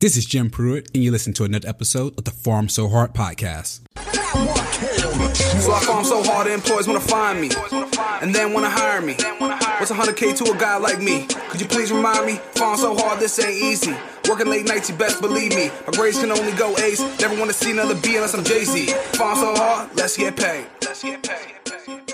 This is Jim Pruitt, and you listen to another episode of the Pharm So Hard podcast. So I farm so hard, employees wanna find me, and then wanna hire me. What's 100k to a guy like me? Could you please remind me? Farm so hard, this ain't easy. Working late nights, you best believe me. My grades can only go Ace. Never wanna see another B unless I'm Jay Z. Farm so hard, let's get paid. Let's get paid.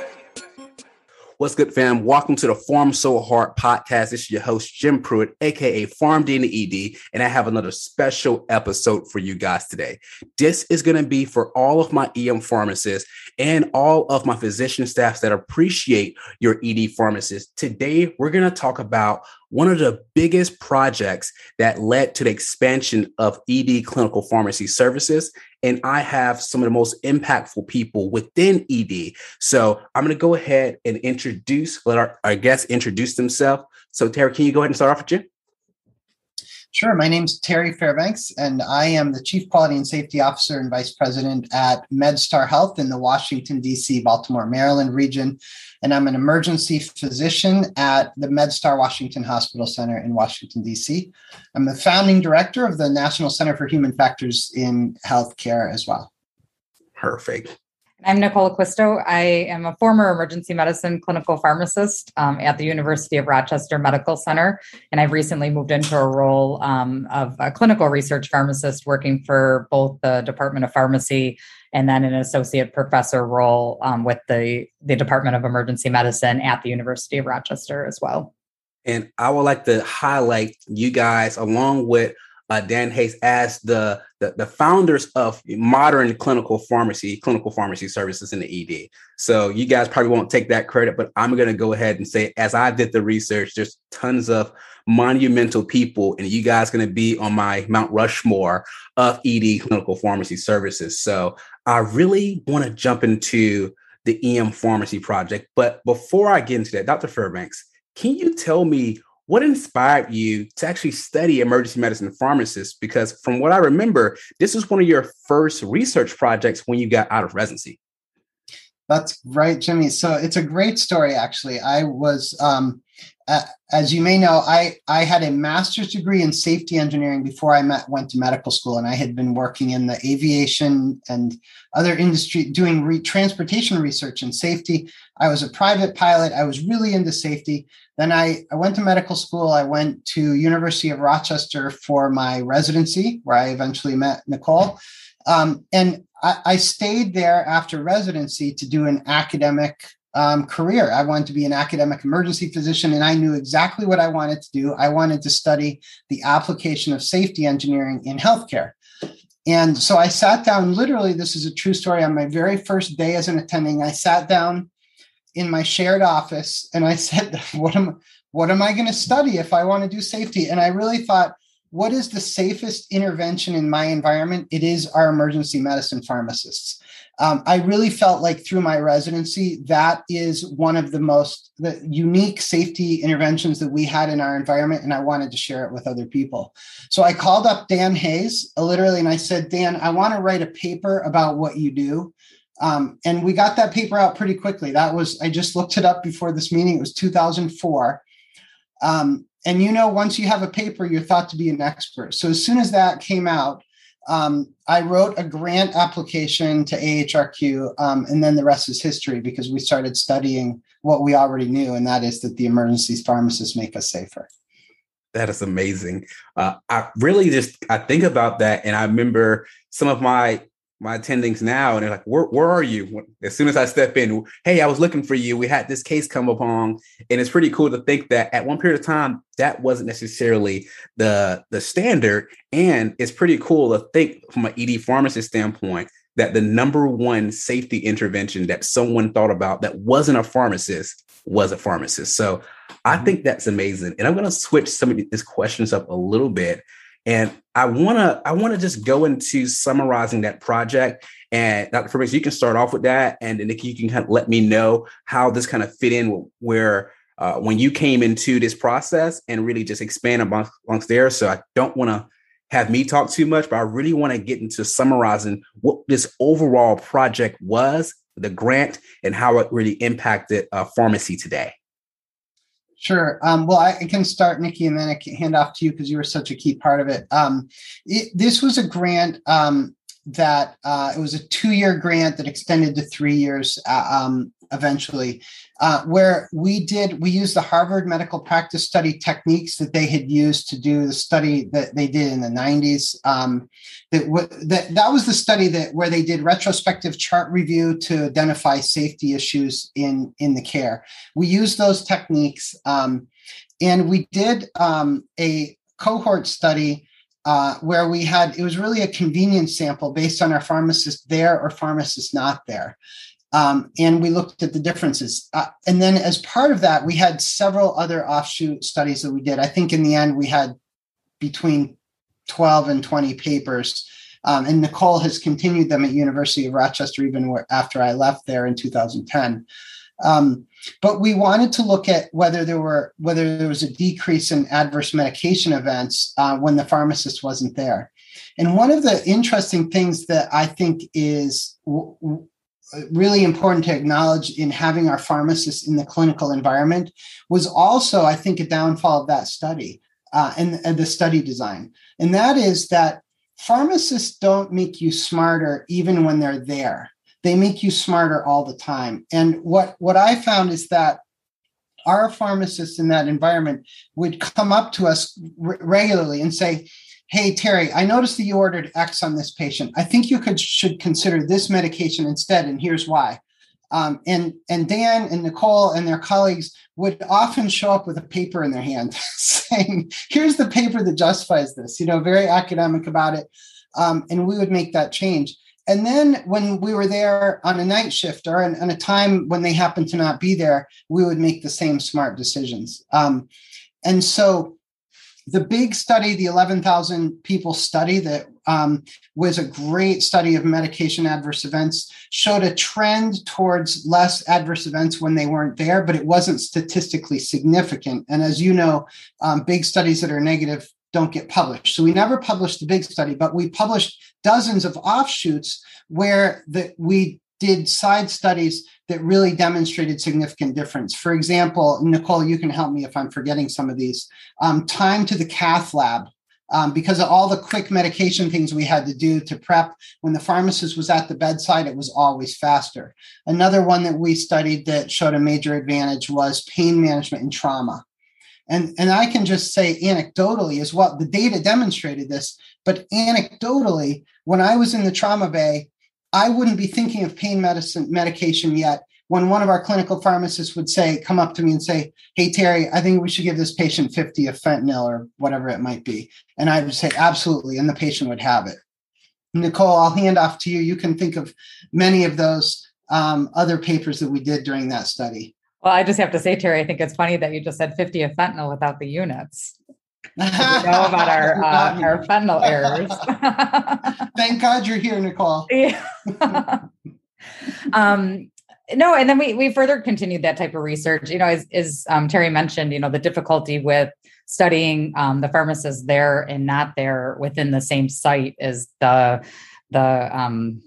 What's good, fam? Welcome to the Pharm So Hard podcast. This is your host, Jim Pruitt, aka PharmD and ED, and I have another special episode for you guys today. This is going to be for all of my EM pharmacists and all of my physician staffs that appreciate your ED pharmacists. Today, we're going to talk about one of the biggest projects that led to the expansion of ED clinical pharmacy services. And I have some of the most impactful people within ED. So I'm going to go ahead and introduce, let our, our guests introduce themselves. So, Terry, can you go ahead and start off with you? Sure. My name's Terry Fairbanks, and I am the Chief Quality and Safety Officer and Vice President at MedStar Health in the Washington, D.C., Baltimore, Maryland region. And I'm an emergency physician at the MedStar Washington Hospital Center in Washington, D.C. I'm the founding director of the National Center for Human Factors in Healthcare as well. Perfect. I'm Nicole Acquisto. I am a former emergency medicine clinical pharmacist um, at the University of Rochester Medical Center, and I've recently moved into a role um, of a clinical research pharmacist working for both the Department of Pharmacy and then an associate professor role um, with the, the Department of Emergency Medicine at the University of Rochester as well. And I would like to highlight you guys along with uh, Dan Hays as the, the, the founders of modern clinical pharmacy, clinical pharmacy services in the ED. So you guys probably won't take that credit, but I'm going to go ahead and say, as I did the research, there's tons of monumental people, and you guys going to be on my Mount Rushmore of ED clinical pharmacy services. So I really want to jump into the EM pharmacy project, but before I get into that, Dr. Fairbanks, can you tell me what inspired you to actually study emergency medicine pharmacists? Because from what I remember, this was one of your first research projects when you got out of residency. That's right, Jimmy. So it's a great story, actually. I was, um, uh, as you may know, I, I had a master's degree in safety engineering before I met, went to medical school, and I had been working in the aviation and other industry doing re- transportation research and safety. I was a private pilot. I was really into safety. Then I, I went to medical school. I went to University of Rochester for my residency, where I eventually met Nicole. Um, and I, I, stayed there after residency to do an academic um, career. I wanted to be an academic emergency physician, and I knew exactly what I wanted to do. I wanted to study the application of safety engineering in healthcare. And so I sat down, literally, this is a true story. On my very first day as an attending, I sat down in my shared office and I said, what am what am I going to study if I want to do safety? And I really thought, what is the safest intervention in my environment? It is our emergency medicine pharmacists. Um, I really felt like through my residency, that is one of the most the unique safety interventions that we had in our environment, and I wanted to share it with other people. So I called up Dan Hays, uh, literally, and I said, Dan, I want to write a paper about what you do. Um, and we got that paper out pretty quickly. That was, I just looked it up before this meeting. It was 2004. Um, and you know, once you have a paper, you're thought to be an expert. So as soon as that came out, um, I wrote a grant application to AHRQ, um, and then the rest is history because we started studying what we already knew, and that is that the emergency pharmacists make us safer. That is amazing. Uh, I really just I think about that, and I remember some of my my attendings now and they're like where, where are you? As soon as i step in hey i was looking for you. We had this case come upon and it's pretty cool to think that at one period of time that wasn't necessarily the the standard and it's pretty cool to think from an ed pharmacist standpoint that the number one safety intervention that someone thought about that wasn't a pharmacist was a pharmacist. So i mm-hmm. think that's amazing and i'm going to switch some of these questions up a little bit and I want to I want to just go into summarizing that project. And Dr. Fairbanks, you can start off with that, and then Nikki, you can kind of let me know how this kind of fit in where uh, when you came into this process and really just expand amongst, amongst there. So I don't want to have me talk too much, but I really want to get into summarizing what this overall project was, the grant, and how it really impacted uh, pharmacy today. Sure. Um, well, I, I, can start, Nikki, and then I can hand off to you because you were such a key part of it. Um, it this was a grant um, that uh, it was a two-year grant that extended to three years uh, um, eventually, uh, where we did we used the Harvard Medical Practice Study techniques that they had used to do the study that they did in the 90s. Um, that, that that was the study that where they did retrospective chart review to identify safety issues in in the care. We used those techniques, um, and we did um, a cohort study uh, where we had it was really a convenience sample based on our pharmacist there or pharmacist not there. Um, and we looked at the differences. Uh, and then, as part of that, we had several other offshoot studies that we did. I think in the end, we had between 12 and 20 papers. Um, and Nicole has continued them at University of Rochester even after I left there in 2010. Um, but we wanted to look at whether there were whether there was a decrease in adverse medication events uh, when the pharmacist wasn't there. And one of the interesting things that I think is w- really important to acknowledge in having our pharmacists in the clinical environment was also, I think, a downfall of that study uh, and, and the study design. And that is that pharmacists don't make you smarter even when they're there they make you smarter all the time. And what, what I found is that our pharmacists in that environment would come up to us r- regularly and say, Hey, Terry, I noticed that you ordered X on this patient. I think you could should consider this medication instead, and here's why. Um, and and Dan and Nicole and their colleagues would often show up with a paper in their hand saying, "Here's the paper that justifies this." You know, very academic about it, um, and we would make that change and then when we were there on a night shift or on, a time when they happened to not be there, we would make the same smart decisions. Um, and so the big study, the 11,000 people study that um, was a great study of medication adverse events, showed a trend towards less adverse events when they weren't there, but it wasn't statistically significant. And as you know, um, big studies that are negative don't get published. So we never published the big study, but we published dozens of offshoots where that we did side studies that really demonstrated significant difference. For example, Nicole, you can help me if I'm forgetting some of these. Um, time to the cath lab. Um, because of all the quick medication things we had to do to prep when the pharmacist was at the bedside it was always faster another one that we studied that showed a major advantage was pain management and trauma and, and I can just say anecdotally as well, the data demonstrated this, but anecdotally, when I was in the trauma bay, I wouldn't be thinking of pain medicine medication yet. When one of our clinical pharmacists would say, come up to me and say, Hey, Terry, I think we should give this patient 50 of fentanyl or whatever it might be. And I would say, Absolutely. And the patient would have it. Nicole, I'll hand off to you. You can think of many of those um, other papers that we did during that study. Well, I just have to say, Terry, I think it's funny that you just said 50 of fentanyl without the units. Know about our uh, our fentanyl errors. Thank God you're here, Nicole. um, no, and then we we further continued that type of research. You know, as, as um, Terry mentioned, you know, the difficulty with studying um, the pharmacists there and not there within the same site as the the um,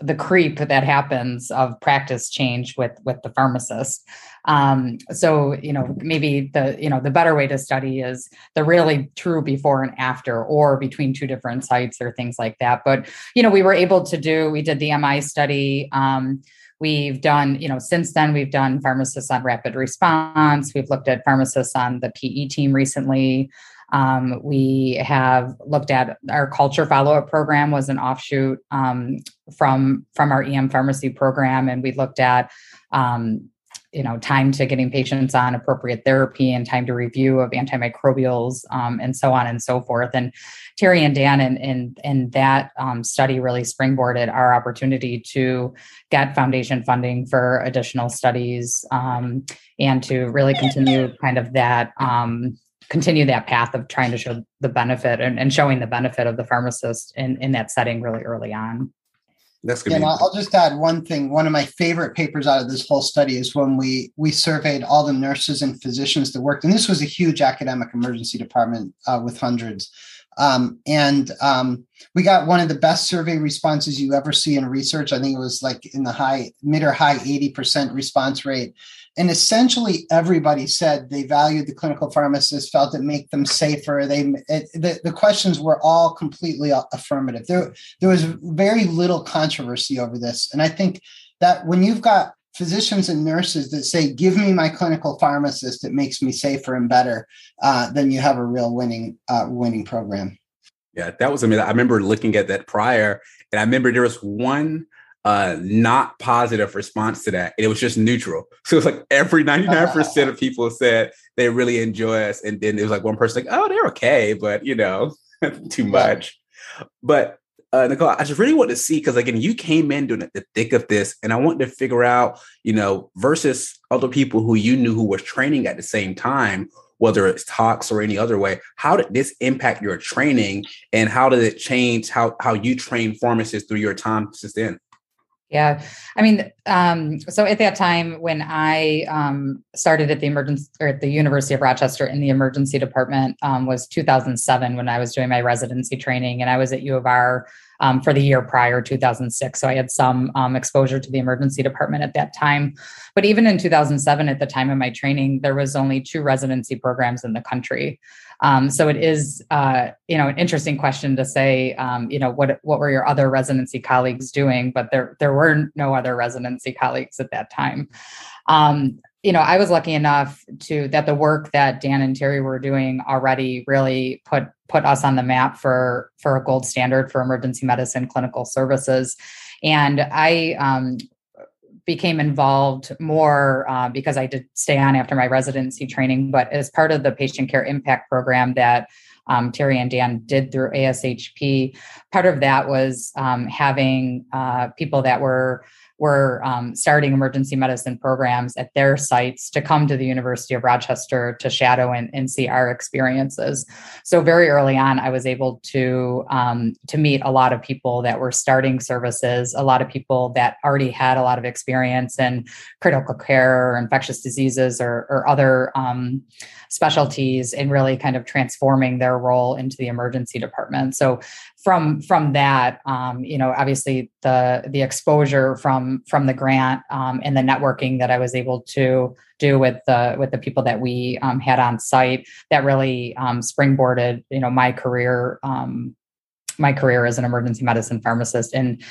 the creep that happens of practice change with with the pharmacist um, so you know maybe the you know the better way to study is the really true before and after or between two different sites or things like that but you know we were able to do we did the mi study um, We've done, you know, since then, we've done pharmacists on rapid response. We've looked at pharmacists on the PE team recently. Um, we have looked at our culture follow-up program was an offshoot um, from from our EM pharmacy program, and we looked at um, you know time to getting patients on appropriate therapy and time to review of antimicrobials um, and so on and so forth and terry and dan and and, and that um, study really springboarded our opportunity to get foundation funding for additional studies um, and to really continue kind of that um, continue that path of trying to show the benefit and, and showing the benefit of the pharmacist in, in that setting really early on. That's good. And I'll just add one thing. One of my favorite papers out of this whole study is when we we surveyed all the nurses and physicians that worked, and this was a huge academic emergency department uh, with hundreds. Um, and um, we got one of the best survey responses you ever see in research. I think it was like in the high, mid or high 80% response rate. And essentially, everybody said they valued the clinical pharmacist, felt it make them safer. They it, the, the questions were all completely affirmative. There, there was very little controversy over this. And I think that when you've got physicians and nurses that say, "Give me my clinical pharmacist; it makes me safer and better," uh, then you have a real winning uh, winning program. Yeah, that was amazing. I remember looking at that prior, and I remember there was one uh not positive response to that and it was just neutral so it's like every 99% of people said they really enjoy us and then it was like one person like oh they're okay but you know too much but uh, Nicole, I just really want to see because again, you came in during the thick of this, and I want to figure out, you know, versus other people who you knew who was training at the same time, whether it's talks or any other way. How did this impact your training, and how did it change how how you train pharmacists through your time since then? Yeah, I mean, um, so at that time when I um, started at the emergency or at the University of Rochester in the emergency department um, was 2007 when I was doing my residency training, and I was at U of R um, for the year prior, 2006. So I had some um, exposure to the emergency department at that time. But even in 2007, at the time of my training, there was only two residency programs in the country. Um, so it is, uh, you know, an interesting question to say, um, you know, what what were your other residency colleagues doing? But there there were no other residency colleagues at that time. Um, you know, I was lucky enough to that the work that Dan and Terry were doing already really put put us on the map for for a gold standard for emergency medicine clinical services. And I um, became involved more uh, because I did stay on after my residency training, but as part of the patient care impact program that um, Terry and Dan did through ASHP, part of that was um, having uh, people that were were um, starting emergency medicine programs at their sites to come to the University of Rochester to shadow and, and see our experiences. So very early on, I was able to um, to meet a lot of people that were starting services, a lot of people that already had a lot of experience in critical care or infectious diseases or, or other um, specialties, and really kind of transforming their role into the emergency department. So from from that um, you know obviously the the exposure from from the grant um, and the networking that i was able to do with the with the people that we um, had on site that really um, springboarded you know my career um, my career as an emergency medicine pharmacist and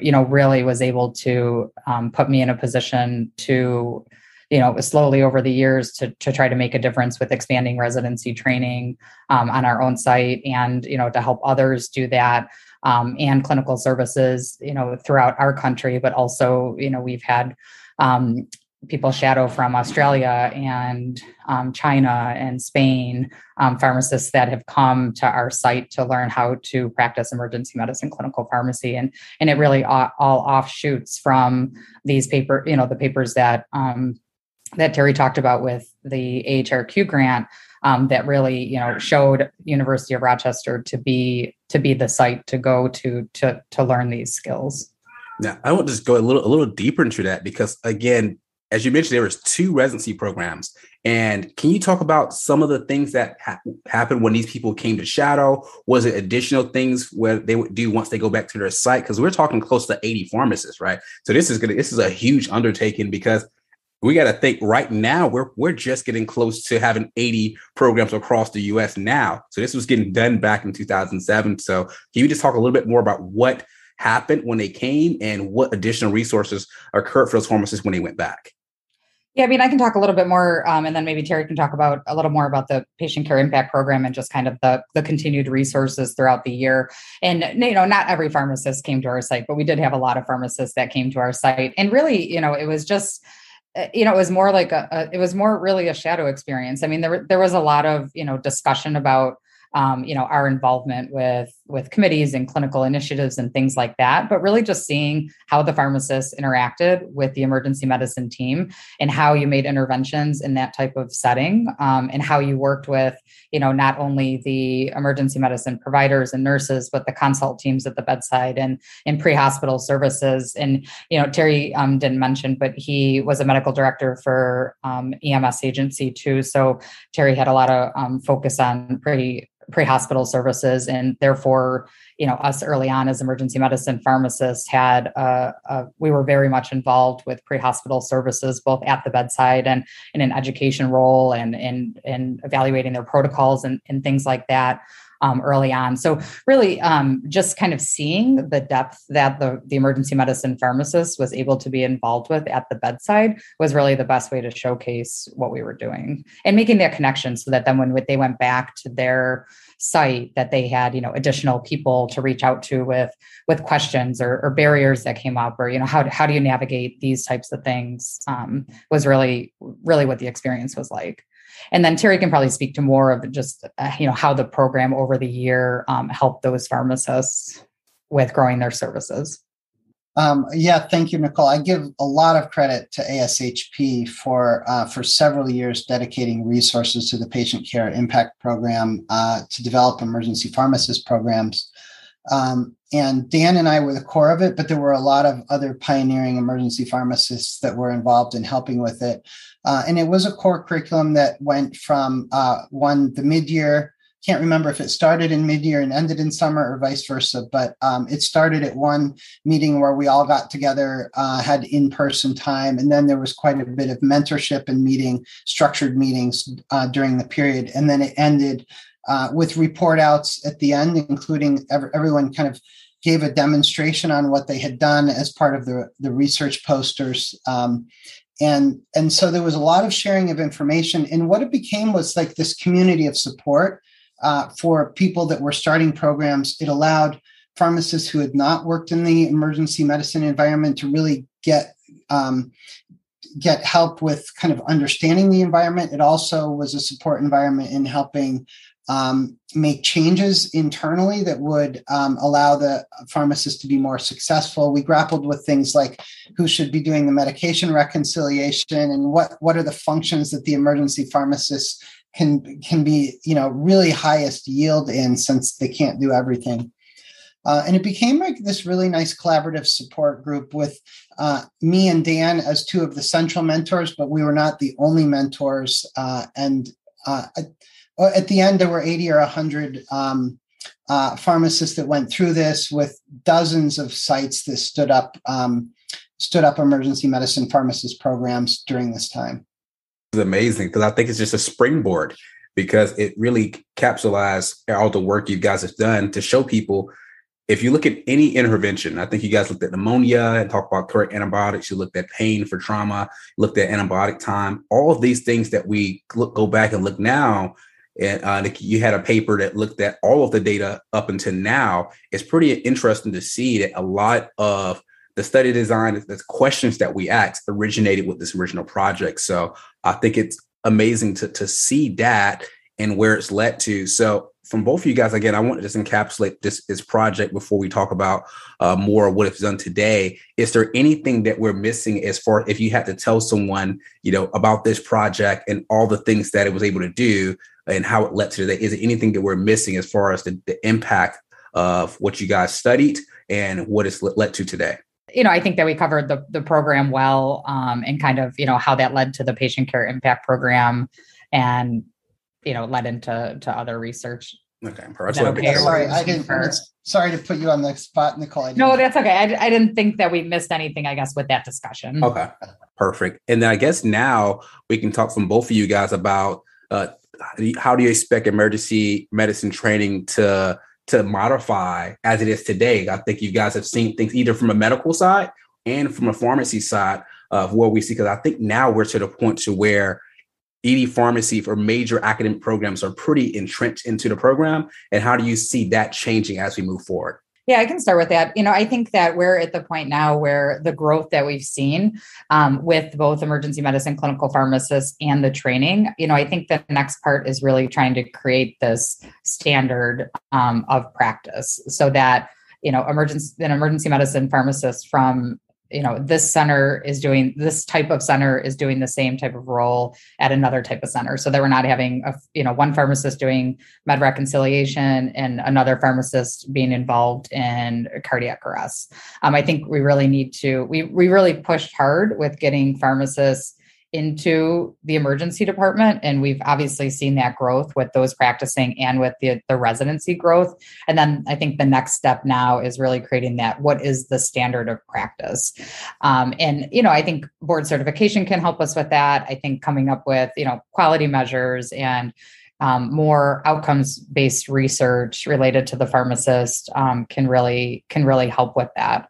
you know really was able to um, put me in a position to you know slowly over the years to to try to make a difference with expanding residency training um, on our own site and you know to help others do that um, and clinical services you know throughout our country but also you know we've had um, people shadow from Australia and um, China and Spain, um, pharmacists that have come to our site to learn how to practice emergency medicine clinical pharmacy. And, and it really all, all offshoots from these paper, you know, the papers that um, that Terry talked about with the AHRQ grant um, that really you know showed University of Rochester to be to be the site to go to to to learn these skills. Now I want to just go a little a little deeper into that because again, as you mentioned, there was two residency programs, and can you talk about some of the things that ha- happened when these people came to Shadow? Was it additional things where they would do once they go back to their site? Because we're talking close to eighty pharmacists, right? So this is gonna this is a huge undertaking because we got to think right now we're we're just getting close to having 80 programs across the US now. So this was getting done back in 2007. So can you just talk a little bit more about what happened when they came and what additional resources occurred for those pharmacists when they went back? Yeah, I mean, I can talk a little bit more, um, and then maybe Terry can talk about a little more about the patient care impact program and just kind of the the continued resources throughout the year. And you know, not every pharmacist came to our site, but we did have a lot of pharmacists that came to our site, and really, you know, it was just Uh, you know, it was more like a, a, it was more really a shadow experience. I mean, there there was a lot of you know discussion about um, you know our involvement with with committees and clinical initiatives and things like that but really just seeing how the pharmacists interacted with the emergency medicine team and how you made interventions in that type of setting um, and how you worked with you know not only the emergency medicine providers and nurses but the consult teams at the bedside and in pre-hospital services. And you know terry um, didn't mention but he was a medical director for um, ems agency too. So terry had a lot of um, focus on pretty pre-hospital services. And therefore you know us early on as emergency medicine pharmacists had uh, uh, we were very much involved with pre-hospital services both at the bedside and in an education role and in in evaluating their protocols and, and things like that um, early on. So really, um, just kind of seeing the depth that the the emergency medicine pharmacist was able to be involved with at the bedside was really the best way to showcase what we were doing and making that connection, so that then when they went back to their site that they had you know additional people to reach out to with with questions or, or barriers that came up or you know how, how do you navigate these types of things um, was really really what the experience was like and then Terry can probably speak to more of just uh, you know how the program over the year um, helped those pharmacists with growing their services. Um, yeah, thank you, Nicole. I give a lot of credit to ASHP for uh, for several years dedicating resources to the Patient Care Impact Program uh, to develop emergency pharmacist programs. Um, and Dan and I were the core of it, but there were a lot of other pioneering emergency pharmacists that were involved in helping with it. Uh, and it was a core curriculum that went from uh, one the mid-year. Can't remember if it started in mid-year and ended in summer or vice versa, but um, it started at one meeting where we all got together, uh, had in-person time, and then there was quite a bit of mentorship and meeting, structured meetings uh, during the period, and then it ended uh, with report outs at the end, including every, everyone kind of gave a demonstration on what they had done as part of the, the research posters. Um, and, and so there was a lot of sharing of information. And what it became was like this community of support uh, for people that were starting programs. It allowed pharmacists who had not worked in the emergency medicine environment to really get um, get help with kind of understanding the environment. It also was a support environment in helping um, make changes internally that would um, allow the pharmacist to be more successful. We grappled with things like who should be doing the medication reconciliation and what what are the functions that the emergency pharmacist can can be you know really highest yield in since they can't do everything. Uh, and it became like this really nice collaborative support group with uh, me and Dan as two of the central mentors, but we were not the only mentors. Uh, and uh, at the end, there were 80 or 100 um, uh, pharmacists that went through this with dozens of sites that stood up um, stood up emergency medicine pharmacist programs during this time. It's amazing because I think it's just a springboard because it really capsulized all the work you guys have done to show people if you look at any intervention, I think you guys looked at pneumonia and talked about correct antibiotics. You looked at pain for trauma, looked at antibiotic time, all of these things that we look, go back and look now and uh, you had a paper that looked at all of the data up until now. It's pretty interesting to see that a lot of the study design, the questions that we asked, originated with this original project. So I think it's amazing to to see that and where it's led to. So from both of you guys, again, I want to just encapsulate this, this project before we talk about uh, more of what it's done today. Is there anything that we're missing as far if you had to tell someone, you know, about this project and all the things that it was able to do and how it led to today? Is there anything that we're missing as far as the, the impact of what you guys studied and what it's led to today? you know, I think that we covered the the program well, um, and kind of you know how that led to the patient care impact program, and you know led into to other research. Okay, okay sorry, I didn't. Sorry to put you on the spot, Nicole. No, that's okay. I, I didn't think that we missed anything. I guess with that discussion. Okay, perfect. And then I guess now we can talk from both of you guys about uh, how do you expect emergency medicine training to to modify as it is today? I think you guys have seen things either from a medical side and from a pharmacy side of what we see. Because I think now we're to the point to where ED pharmacy for major academic programs are pretty entrenched into the program. And how do you see that changing as we move forward? Yeah, I can start with that. You know, I think that we're at the point now where the growth that we've seen um, with both emergency medicine clinical pharmacists and the training, you know, I think the next part is really trying to create this standard um, of practice so that you know emergency an emergency medicine pharmacist from you know this center is doing this type of center is doing the same type of role at another type of center. So that we're not having a you know one pharmacist doing med reconciliation and another pharmacist being involved in cardiac arrest. Um, i think we really need to we we really pushed hard with getting pharmacists into the emergency department and we've obviously seen that growth with those practicing and with the, the residency growth. And then i think the next step now is really creating that what is the standard of practice? Um, and you know i think board certification can help us with that. I think coming up with you know quality measures and um, more outcomes based research related to the pharmacist um, can really can really help with that.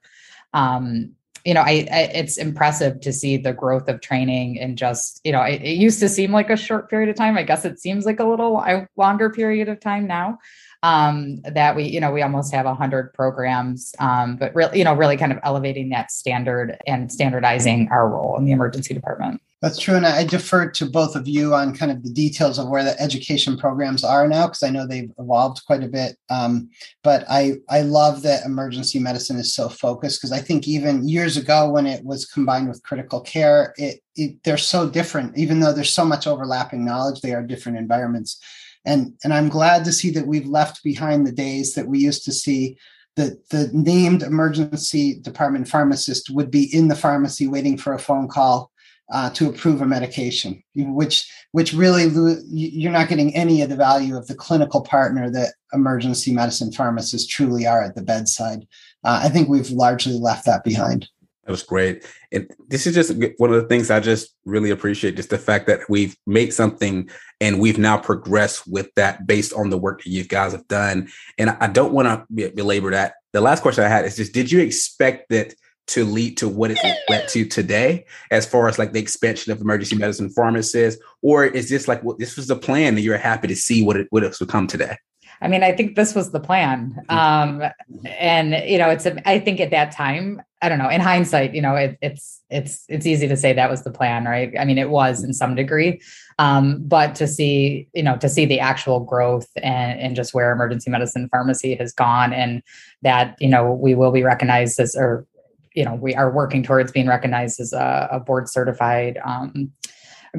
Um, you know, I, I, it's impressive to see the growth of training and just, you know, it, it, used to seem like a short period of time. I guess it seems like a little longer period of time now. Um, that we, you know, we almost have a hundred programs, um, but really, you know, really kind of elevating that standard and standardizing our role in the emergency department. That's true. And I defer to both of you on kind of the details of where the education programs are now, because I know they've evolved quite a bit. Um, but I, I love that emergency medicine is so focused because I think even years ago when it was combined with critical care, it, it they're so different. Even though there's so much overlapping knowledge, they are different environments. And, and I'm glad to see that we've left behind the days that we used to see the, the named emergency department pharmacist would be in the pharmacy waiting for a phone call uh, to approve a medication, which which really you're not getting any of the value of the clinical partner that emergency medicine pharmacists truly are at the bedside. Uh, I think we've largely left that behind. That was great. And this is just one of the things I just really appreciate just the fact that we've made something and we've now progressed with that based on the work that you guys have done. And I don't want to belabor that. The last question I had is just did you expect that to lead to what it led to today as far as like the expansion of emergency medicine pharmacists or is this like well, this was the plan that you're happy to see what it what it's become today? I mean i think this was the plan. Mm-hmm. um and you know it's i think at that time i don't know in hindsight you know it, it's it's it's easy to say that was the plan right? I mean it was in some degree. Um, but to see you know to see the actual growth and, and just where emergency medicine pharmacy has gone and that you know we will be recognized as or you know we are working towards being recognized as a, a board certified um,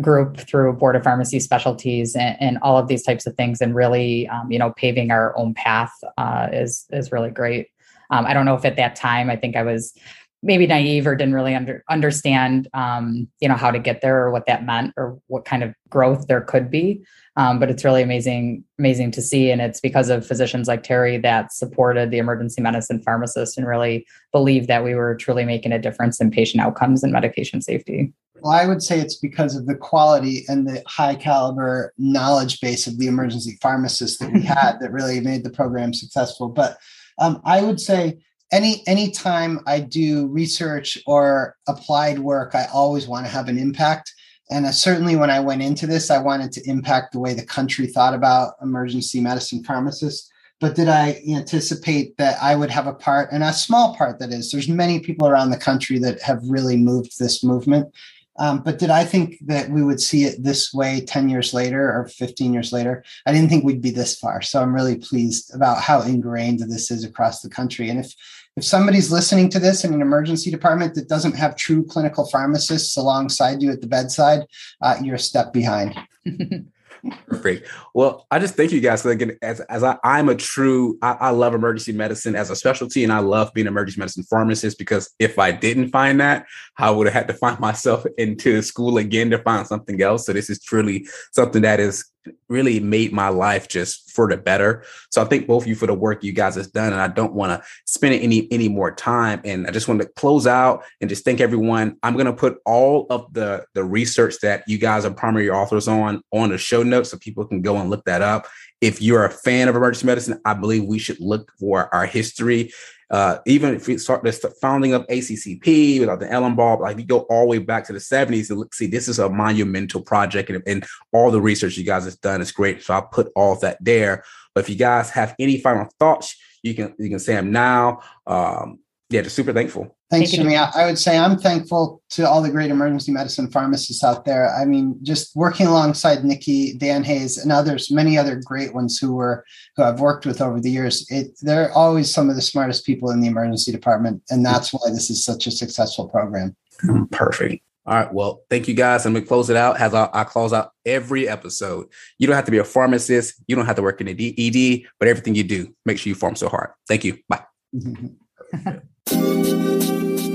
group through board of pharmacy specialties and, and, all of these types of things and really um, you know paving our own path uh, is is really great. Um, i don't know if at that time i think i was maybe naive or didn't really under, understand um, you know how to get there or what that meant or what kind of growth there could be. Um, but it's really amazing amazing to see. And it's because of physicians like terry that supported the emergency medicine pharmacist and really believed that we were truly making a difference in patient outcomes and medication safety. Well, I would say it's because of the quality and the high caliber knowledge base of the emergency pharmacists that we had that really made the program successful. But um, I would say any anytime I do research or applied work, I always want to have an impact. And certainly when I went into this, I wanted to impact the way the country thought about emergency medicine pharmacists. But did I anticipate that I would have a part, and a small part that is? There's many people around the country that have really moved this movement. Um, but did I think that we would see it this way 10 years later or 15 years later? I didn't think we'd be this far. So I'm really pleased about how ingrained this is across the country. And if if somebody's listening to this in an emergency department that doesn't have true clinical pharmacists alongside you at the bedside, uh, you're a step behind. Perfect. Well, I just thank you guys. Again, as, as I, I'm a true, I, I, love emergency medicine as a specialty, and I love being an emergency medicine pharmacist because if I didn't find that, I would have had to find myself into school again to find something else. So this is truly something that is really made my life just for the better. So I thank both of you for the work you guys has done. And I don't want to spend any any more time. And I just want to close out and just thank everyone. I'm going to put all of the the research that you guys are primary authors on on the show notes so people can go and look that up. If you're a fan of emergency medicine, I believe we should look for our history uh, even if we start the founding of ACCP without the Ellen Ball, like we go all the way back to the 70s and look, see, this is a monumental project and, and all the research you guys have done is great. So I'll put all that there. But if you guys have any final thoughts, you can you can say them now. Um, yeah, just super thankful. Thanks, Jimmy. I would say I'm thankful to all the great emergency medicine pharmacists out there. I mean, just working alongside Nikki, Dan Hays, and others, many other great ones who were who I've worked with over the years. It, they're always some of the smartest people in the emergency department, and that's why this is such a successful program. Mm-hmm. Perfect. All right. Well, thank you guys. I'm gonna close it out. As I, I, close out every episode, you don't have to be a pharmacist. You don't have to work in the ED, but everything you do, make sure you farm so hard. Thank you. Bye. Mm-hmm. Musik